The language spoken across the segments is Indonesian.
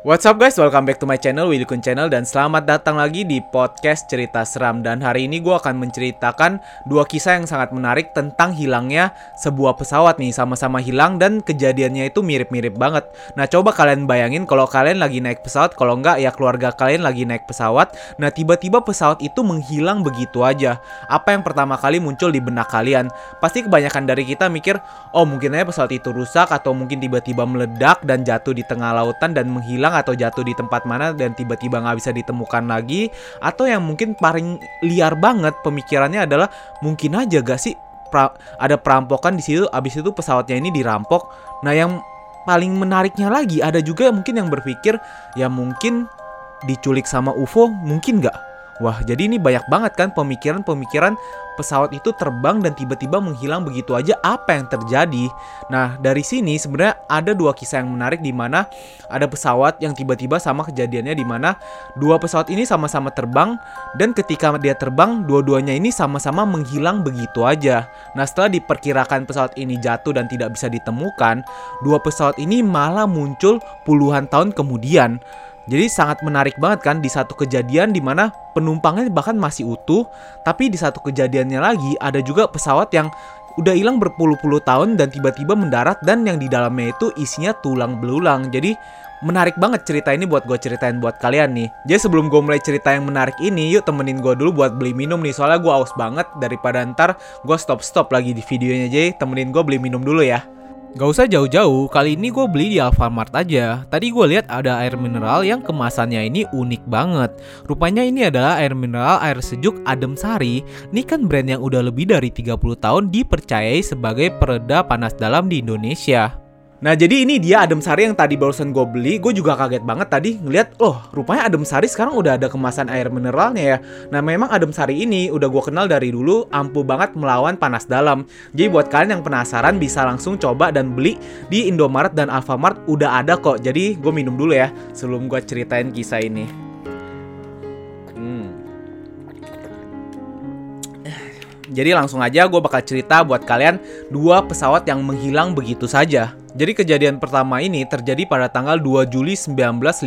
What's up guys, welcome back to my channel, Willy Kun Channel. Dan selamat datang lagi di podcast cerita seram. Dan hari ini gue akan menceritakan dua kisah yang sangat menarik tentang hilangnya sebuah pesawat nih. Sama-sama hilang dan kejadiannya itu mirip-mirip banget. Nah coba kalian bayangin kalau kalian lagi naik pesawat. Kalau enggak ya keluarga kalian lagi naik pesawat. Nah tiba-tiba pesawat itu menghilang begitu aja. Apa yang pertama kali muncul di benak kalian? Pasti kebanyakan dari kita mikir Oh mungkin aja pesawat itu rusak Atau mungkin tiba-tiba meledak dan jatuh di tengah lautan dan menghilang hilang atau jatuh di tempat mana dan tiba-tiba nggak bisa ditemukan lagi atau yang mungkin paling liar banget pemikirannya adalah mungkin aja gak sih pra ada perampokan di situ abis itu pesawatnya ini dirampok. Nah yang paling menariknya lagi ada juga mungkin yang berpikir ya mungkin diculik sama UFO mungkin nggak Wah, jadi ini banyak banget kan pemikiran-pemikiran pesawat itu terbang dan tiba-tiba menghilang begitu aja apa yang terjadi. Nah, dari sini sebenarnya ada dua kisah yang menarik di mana ada pesawat yang tiba-tiba sama kejadiannya di mana dua pesawat ini sama-sama terbang dan ketika dia terbang dua-duanya ini sama-sama menghilang begitu aja. Nah, setelah diperkirakan pesawat ini jatuh dan tidak bisa ditemukan, dua pesawat ini malah muncul puluhan tahun kemudian. Jadi sangat menarik banget kan di satu kejadian di mana penumpangnya bahkan masih utuh, tapi di satu kejadiannya lagi ada juga pesawat yang udah hilang berpuluh-puluh tahun dan tiba-tiba mendarat dan yang di dalamnya itu isinya tulang belulang. Jadi menarik banget cerita ini buat gue ceritain buat kalian nih. Jadi sebelum gue mulai cerita yang menarik ini, yuk temenin gue dulu buat beli minum nih. Soalnya gue aus banget daripada ntar gue stop-stop lagi di videonya. Jadi temenin gue beli minum dulu ya. Gak usah jauh-jauh, kali ini gue beli di Alfamart aja. Tadi gue lihat ada air mineral yang kemasannya ini unik banget. Rupanya ini adalah air mineral air sejuk Adem Sari. Ini kan brand yang udah lebih dari 30 tahun dipercayai sebagai pereda panas dalam di Indonesia. Nah jadi ini dia adem sari yang tadi barusan gue beli Gue juga kaget banget tadi ngeliat Oh rupanya adem sari sekarang udah ada kemasan air mineralnya ya Nah memang adem sari ini udah gue kenal dari dulu Ampuh banget melawan panas dalam Jadi buat kalian yang penasaran bisa langsung coba dan beli Di Indomaret dan Alfamart udah ada kok Jadi gue minum dulu ya Sebelum gue ceritain kisah ini hmm. Jadi langsung aja gue bakal cerita buat kalian dua pesawat yang menghilang begitu saja. Jadi kejadian pertama ini terjadi pada tanggal 2 Juli 1955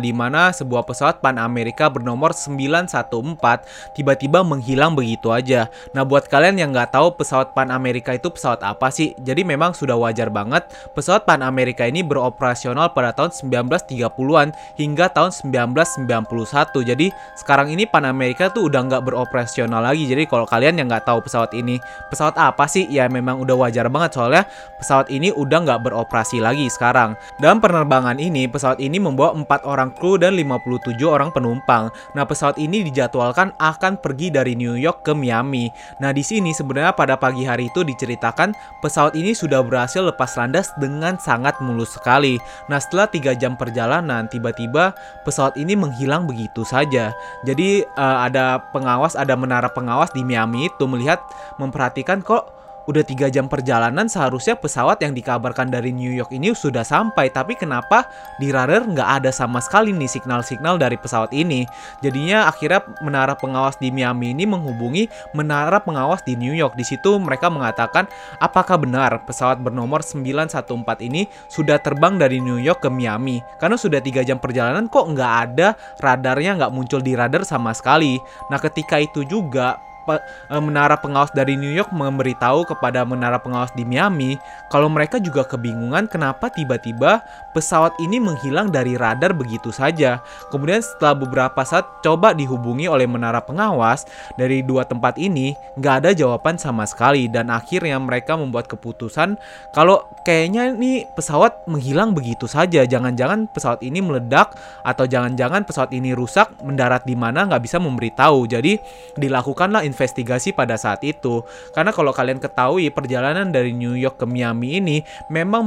di mana sebuah pesawat Pan Amerika bernomor 914 tiba-tiba menghilang begitu aja. Nah buat kalian yang nggak tahu pesawat Pan Amerika itu pesawat apa sih? Jadi memang sudah wajar banget pesawat Pan Amerika ini beroperasional pada tahun 1930-an hingga tahun 1991. Jadi sekarang ini Pan Amerika tuh udah nggak beroperasional lagi. Jadi kalau kalian yang nggak tahu pesawat ini pesawat apa sih? Ya memang udah wajar banget soalnya pesawat ini udah udah nggak beroperasi lagi sekarang. Dalam penerbangan ini, pesawat ini membawa 4 orang kru dan 57 orang penumpang. Nah, pesawat ini dijadwalkan akan pergi dari New York ke Miami. Nah, di sini sebenarnya pada pagi hari itu diceritakan pesawat ini sudah berhasil lepas landas dengan sangat mulus sekali. Nah, setelah 3 jam perjalanan, tiba-tiba pesawat ini menghilang begitu saja. Jadi, uh, ada pengawas, ada menara pengawas di Miami itu melihat memperhatikan kok udah tiga jam perjalanan seharusnya pesawat yang dikabarkan dari New York ini sudah sampai. Tapi kenapa di radar nggak ada sama sekali nih signal-signal dari pesawat ini? Jadinya akhirnya menara pengawas di Miami ini menghubungi menara pengawas di New York. Di situ mereka mengatakan apakah benar pesawat bernomor 914 ini sudah terbang dari New York ke Miami? Karena sudah tiga jam perjalanan kok nggak ada radarnya nggak muncul di radar sama sekali. Nah ketika itu juga menara pengawas dari New York memberitahu kepada menara pengawas di Miami kalau mereka juga kebingungan kenapa tiba-tiba pesawat ini menghilang dari radar begitu saja. Kemudian setelah beberapa saat coba dihubungi oleh menara pengawas dari dua tempat ini nggak ada jawaban sama sekali dan akhirnya mereka membuat keputusan kalau kayaknya ini pesawat menghilang begitu saja. Jangan-jangan pesawat ini meledak atau jangan-jangan pesawat ini rusak mendarat di mana nggak bisa memberitahu. Jadi dilakukanlah pada saat itu. Karena kalau kalian ketahui perjalanan dari New York ke Miami ini memang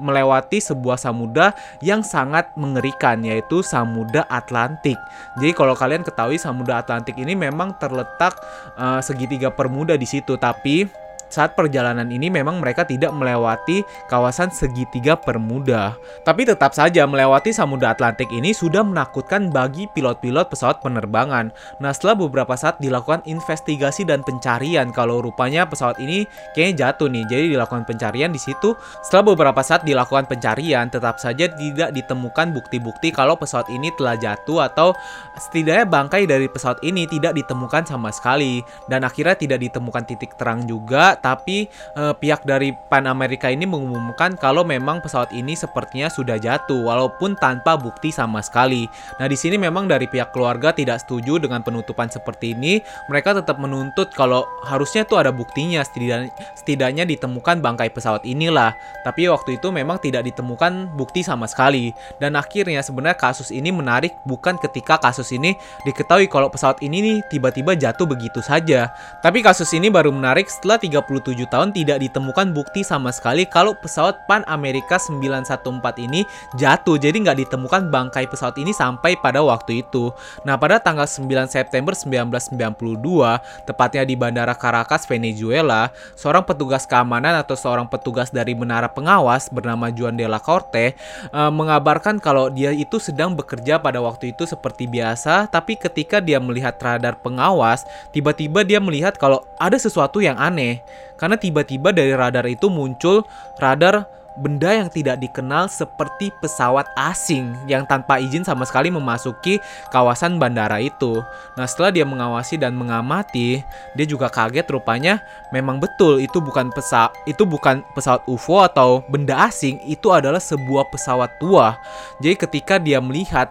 melewati sebuah samudra yang sangat mengerikan yaitu Samudra Atlantik. Jadi kalau kalian ketahui Samudra Atlantik ini memang terletak uh, segitiga permuda di situ tapi saat perjalanan ini memang mereka tidak melewati kawasan segitiga permuda. Tapi tetap saja melewati Samudra Atlantik ini sudah menakutkan bagi pilot-pilot pesawat penerbangan. Nah setelah beberapa saat dilakukan investigasi dan pencarian kalau rupanya pesawat ini kayaknya jatuh nih. Jadi dilakukan pencarian di situ. Setelah beberapa saat dilakukan pencarian tetap saja tidak ditemukan bukti-bukti kalau pesawat ini telah jatuh atau setidaknya bangkai dari pesawat ini tidak ditemukan sama sekali dan akhirnya tidak ditemukan titik terang juga tapi eh, pihak dari Pan Amerika ini mengumumkan kalau memang pesawat ini sepertinya sudah jatuh walaupun tanpa bukti sama sekali. Nah, di sini memang dari pihak keluarga tidak setuju dengan penutupan seperti ini. Mereka tetap menuntut kalau harusnya tuh ada buktinya setidaknya, setidaknya ditemukan bangkai pesawat inilah. Tapi waktu itu memang tidak ditemukan bukti sama sekali. Dan akhirnya sebenarnya kasus ini menarik bukan ketika kasus ini diketahui kalau pesawat ini nih tiba-tiba jatuh begitu saja. Tapi kasus ini baru menarik setelah 37 tahun tidak ditemukan bukti sama sekali kalau pesawat Pan Amerika 914 ini jatuh. Jadi nggak ditemukan bangkai pesawat ini sampai pada waktu itu. Nah, pada tanggal 9 September 1992, tepatnya di Bandara Caracas, Venezuela, seorang petugas keamanan atau seorang petugas dari menara pengawas bernama Juan de la Corte uh, mengabarkan kalau dia itu sedang bekerja pada waktu itu seperti biasa, tapi ketika dia melihat radar pengawas, tiba-tiba dia melihat kalau ada sesuatu yang aneh. Karena tiba-tiba dari radar itu muncul radar benda yang tidak dikenal seperti pesawat asing yang tanpa izin sama sekali memasuki kawasan bandara itu. Nah, setelah dia mengawasi dan mengamati, dia juga kaget rupanya memang betul itu bukan pesawat itu bukan pesawat UFO atau benda asing, itu adalah sebuah pesawat tua. Jadi ketika dia melihat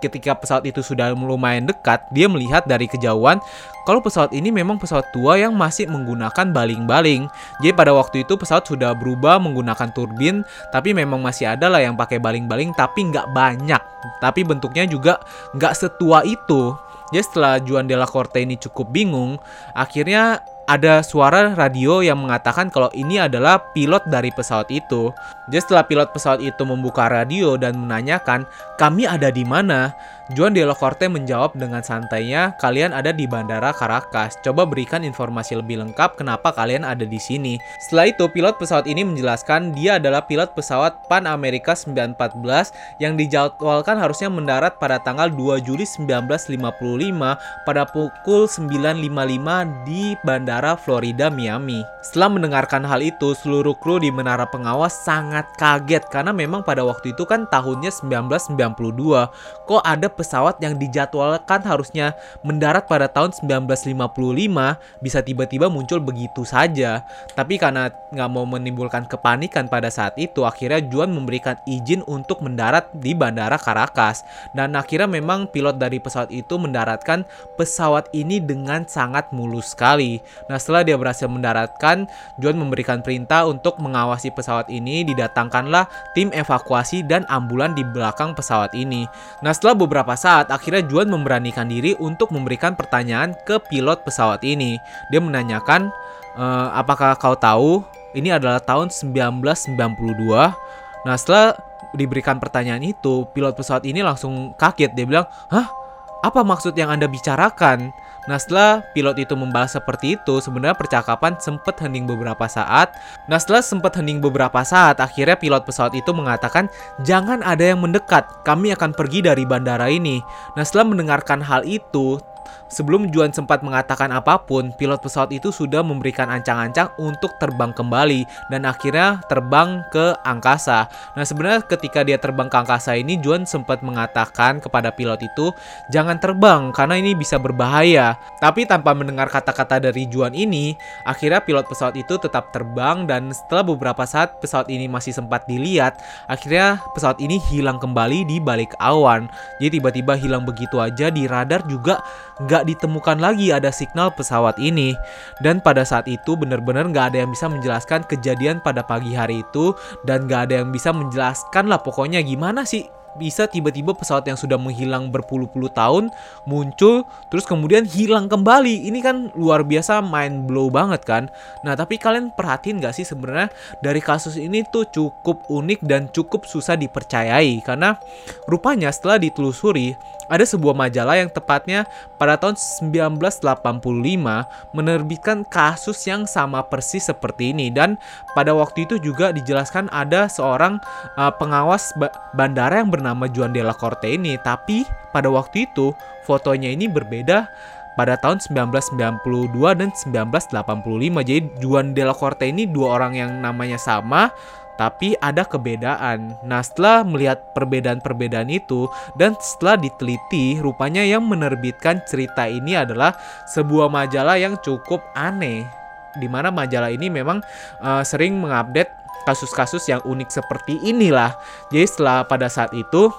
ketika pesawat itu sudah lumayan dekat, dia melihat dari kejauhan kalau pesawat ini memang pesawat tua yang masih menggunakan baling-baling. Jadi pada waktu itu pesawat sudah berubah menggunakan turbin, tapi memang masih ada lah yang pakai baling-baling, tapi nggak banyak. Tapi bentuknya juga nggak setua itu. Jadi setelah Juan de la Corte ini cukup bingung, akhirnya ada suara radio yang mengatakan kalau ini adalah pilot dari pesawat itu. Jadi setelah pilot pesawat itu membuka radio dan menanyakan, "Kami ada di mana?" Juan de la Corte menjawab dengan santainya, "Kalian ada di Bandara Caracas. Coba berikan informasi lebih lengkap kenapa kalian ada di sini." Setelah itu, pilot pesawat ini menjelaskan dia adalah pilot pesawat Pan America 914 yang dijadwalkan harusnya mendarat pada tanggal 2 Juli 1955 pada pukul 9.55 di Bandara Florida Miami. Setelah mendengarkan hal itu, seluruh kru di menara pengawas sangat kaget karena memang pada waktu itu kan tahunnya 1992. Kok ada pesawat yang dijadwalkan harusnya mendarat pada tahun 1955 bisa tiba-tiba muncul begitu saja. Tapi karena nggak mau menimbulkan kepanikan pada saat itu, akhirnya Juan memberikan izin untuk mendarat di Bandara Caracas. Dan akhirnya memang pilot dari pesawat itu mendaratkan pesawat ini dengan sangat mulus sekali. Nah setelah dia berhasil mendaratkan, Juan memberikan perintah untuk mengawasi pesawat ini, didatangkanlah tim evakuasi dan ambulan di belakang pesawat ini. Nah setelah beberapa saat, akhirnya Juan memberanikan diri untuk memberikan pertanyaan ke pilot pesawat ini. Dia menanyakan, e, apakah kau tahu ini adalah tahun 1992? Nah setelah diberikan pertanyaan itu, pilot pesawat ini langsung kaget. Dia bilang, hah? Apa maksud yang Anda bicarakan? Nah setelah pilot itu membalas seperti itu, sebenarnya percakapan sempat hening beberapa saat. Nah setelah sempat hening beberapa saat, akhirnya pilot pesawat itu mengatakan, jangan ada yang mendekat, kami akan pergi dari bandara ini. Nah setelah mendengarkan hal itu, Sebelum Juan sempat mengatakan apa pun, pilot pesawat itu sudah memberikan ancang-ancang untuk terbang kembali dan akhirnya terbang ke angkasa. Nah, sebenarnya ketika dia terbang ke angkasa ini, Juan sempat mengatakan kepada pilot itu, "Jangan terbang karena ini bisa berbahaya." Tapi tanpa mendengar kata-kata dari Juan ini, akhirnya pilot pesawat itu tetap terbang dan setelah beberapa saat pesawat ini masih sempat dilihat, akhirnya pesawat ini hilang kembali di balik awan. Jadi tiba-tiba hilang begitu aja di radar juga nggak ditemukan lagi ada signal pesawat ini. Dan pada saat itu benar-benar nggak ada yang bisa menjelaskan kejadian pada pagi hari itu dan nggak ada yang bisa menjelaskan lah pokoknya gimana sih bisa tiba-tiba pesawat yang sudah menghilang berpuluh-puluh tahun muncul terus kemudian hilang kembali. Ini kan luar biasa mind blow banget kan. Nah, tapi kalian perhatiin gak sih sebenarnya dari kasus ini tuh cukup unik dan cukup susah dipercayai karena rupanya setelah ditelusuri ada sebuah majalah yang tepatnya pada tahun 1985 menerbitkan kasus yang sama persis seperti ini dan pada waktu itu juga dijelaskan ada seorang uh, pengawas ba bandara yang bernama Juan de la Corte ini tapi pada waktu itu fotonya ini berbeda pada tahun 1992 dan 1985. Jadi Juan de la Corte ini dua orang yang namanya sama tapi ada kebedaan. Nah, setelah melihat perbedaan-perbedaan itu dan setelah diteliti, rupanya yang menerbitkan cerita ini adalah sebuah majalah yang cukup aneh. Di mana majalah ini memang uh, sering mengupdate kasus-kasus yang unik seperti inilah. Jadi setelah pada saat itu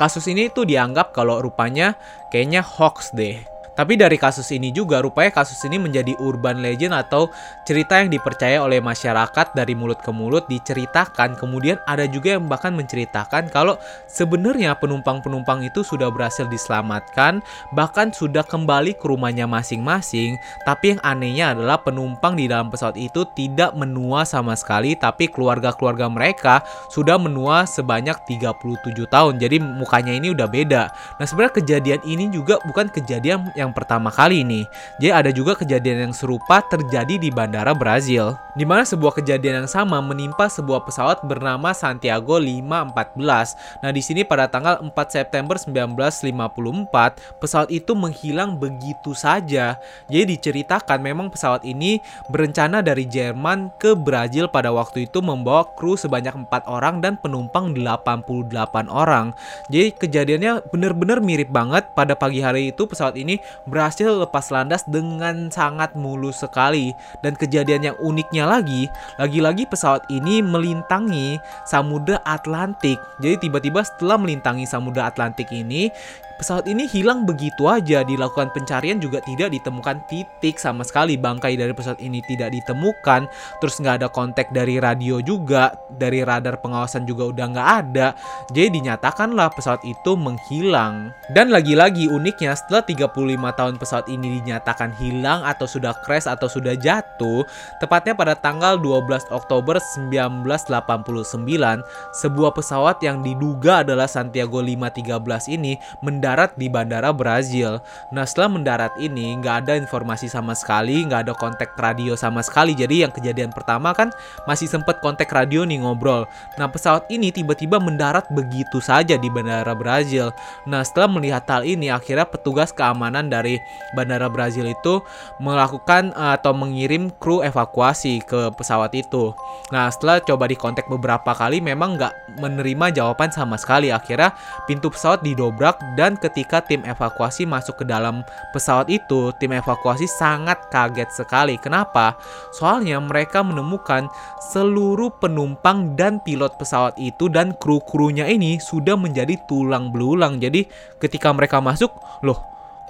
kasus ini tuh dianggap kalau rupanya kayaknya hoax deh. Tapi dari kasus ini juga rupanya kasus ini menjadi urban legend atau cerita yang dipercaya oleh masyarakat dari mulut ke mulut diceritakan. Kemudian ada juga yang bahkan menceritakan kalau sebenarnya penumpang-penumpang itu sudah berhasil diselamatkan, bahkan sudah kembali ke rumahnya masing-masing. Tapi yang anehnya adalah penumpang di dalam pesawat itu tidak menua sama sekali, tapi keluarga-keluarga mereka sudah menua sebanyak 37 tahun. Jadi mukanya ini udah beda. Nah, sebenarnya kejadian ini juga bukan kejadian yang pertama kali ini. Jadi ada juga kejadian yang serupa terjadi di bandara Brazil, di mana sebuah kejadian yang sama menimpa sebuah pesawat bernama Santiago 514. Nah, di sini pada tanggal 4 September 1954, pesawat itu menghilang begitu saja. Jadi diceritakan memang pesawat ini berencana dari Jerman ke Brazil pada waktu itu membawa kru sebanyak 4 orang dan penumpang 88 orang. Jadi kejadiannya benar-benar mirip banget pada pagi hari itu pesawat ini berhasil lepas landas dengan sangat mulus sekali. Dan kejadian yang uniknya lagi, lagi-lagi pesawat ini melintangi Samudra Atlantik. Jadi tiba-tiba setelah melintangi Samudra Atlantik ini, pesawat ini hilang begitu aja. Dilakukan pencarian juga tidak ditemukan titik sama sekali. Bangkai dari pesawat ini tidak ditemukan. Terus nggak ada kontak dari radio juga. Dari radar pengawasan juga udah nggak ada. Jadi dinyatakanlah pesawat itu menghilang. Dan lagi-lagi uniknya setelah 35 tahun pesawat ini dinyatakan hilang atau sudah crash atau sudah jatuh, tepatnya pada tanggal 12 Oktober 1989, sebuah pesawat yang diduga adalah Santiago 513 ini mendarat mendarat di bandara Brazil. Nah setelah mendarat ini nggak ada informasi sama sekali, nggak ada kontak radio sama sekali. Jadi yang kejadian pertama kan masih sempat kontak radio nih ngobrol. Nah pesawat ini tiba-tiba mendarat begitu saja di bandara Brazil. Nah setelah melihat hal ini akhirnya petugas keamanan dari bandara Brazil itu melakukan atau mengirim kru evakuasi ke pesawat itu. Nah setelah coba dikontak beberapa kali memang nggak menerima jawaban sama sekali. Akhirnya pintu pesawat didobrak dan ketika tim evakuasi masuk ke dalam pesawat itu, tim evakuasi sangat kaget sekali. Kenapa? Soalnya mereka menemukan seluruh penumpang dan pilot pesawat itu dan kru-krunya ini sudah menjadi tulang belulang. Jadi ketika mereka masuk, loh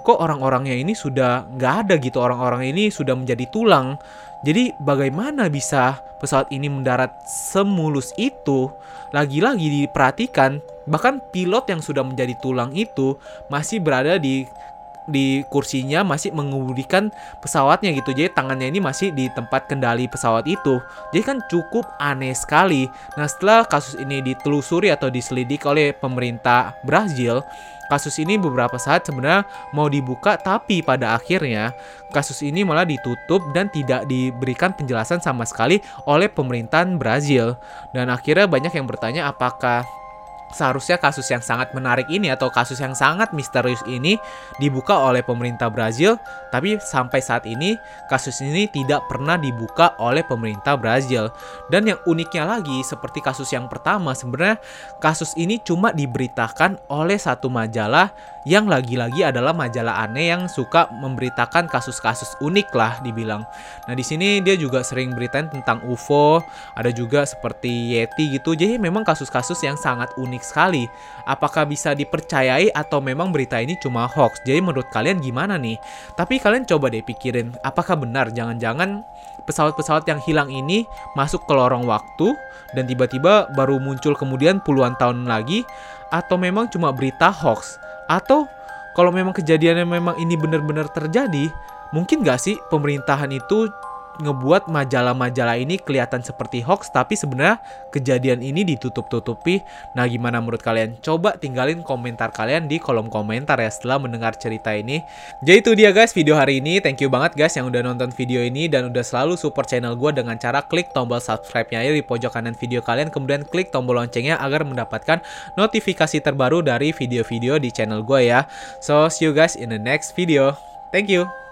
kok orang-orangnya ini sudah nggak ada gitu orang-orang ini sudah menjadi tulang. Jadi bagaimana bisa pesawat ini mendarat semulus itu? Lagi-lagi diperhatikan Bahkan pilot yang sudah menjadi tulang itu masih berada di di kursinya masih mengemudikan pesawatnya gitu. Jadi tangannya ini masih di tempat kendali pesawat itu. Jadi kan cukup aneh sekali. Nah, setelah kasus ini ditelusuri atau diselidik oleh pemerintah Brazil, kasus ini beberapa saat sebenarnya mau dibuka tapi pada akhirnya kasus ini malah ditutup dan tidak diberikan penjelasan sama sekali oleh pemerintahan Brazil. Dan akhirnya banyak yang bertanya apakah seharusnya kasus yang sangat menarik ini atau kasus yang sangat misterius ini dibuka oleh pemerintah Brazil, tapi sampai saat ini kasus ini tidak pernah dibuka oleh pemerintah Brazil. Dan yang uniknya lagi, seperti kasus yang pertama, sebenarnya kasus ini cuma diberitakan oleh satu majalah yang lagi-lagi adalah majalah aneh yang suka memberitakan kasus-kasus unik lah dibilang. Nah di sini dia juga sering beritain tentang UFO, ada juga seperti Yeti gitu. Jadi memang kasus-kasus yang sangat unik menarik sekali. Apakah bisa dipercayai atau memang berita ini cuma hoax? Jadi menurut kalian gimana nih? Tapi kalian coba deh pikirin, apakah benar jangan-jangan pesawat-pesawat yang hilang ini masuk ke lorong waktu dan tiba-tiba baru muncul kemudian puluhan tahun lagi atau memang cuma berita hoax? Atau kalau memang kejadiannya memang ini benar-benar terjadi, mungkin gak sih pemerintahan itu ngebuat majalah-majalah ini kelihatan seperti hoax tapi sebenarnya kejadian ini ditutup-tutupi. Nah, gimana menurut kalian? Coba tinggalin komentar kalian di kolom komentar ya setelah mendengar cerita ini. Jadi itu dia guys video hari ini. Thank you banget guys yang udah nonton video ini dan udah selalu support channel gue dengan cara klik tombol subscribe-nya di pojok kanan video kalian kemudian klik tombol loncengnya agar mendapatkan notifikasi terbaru dari video-video di channel gue ya. So, see you guys in the next video. Thank you.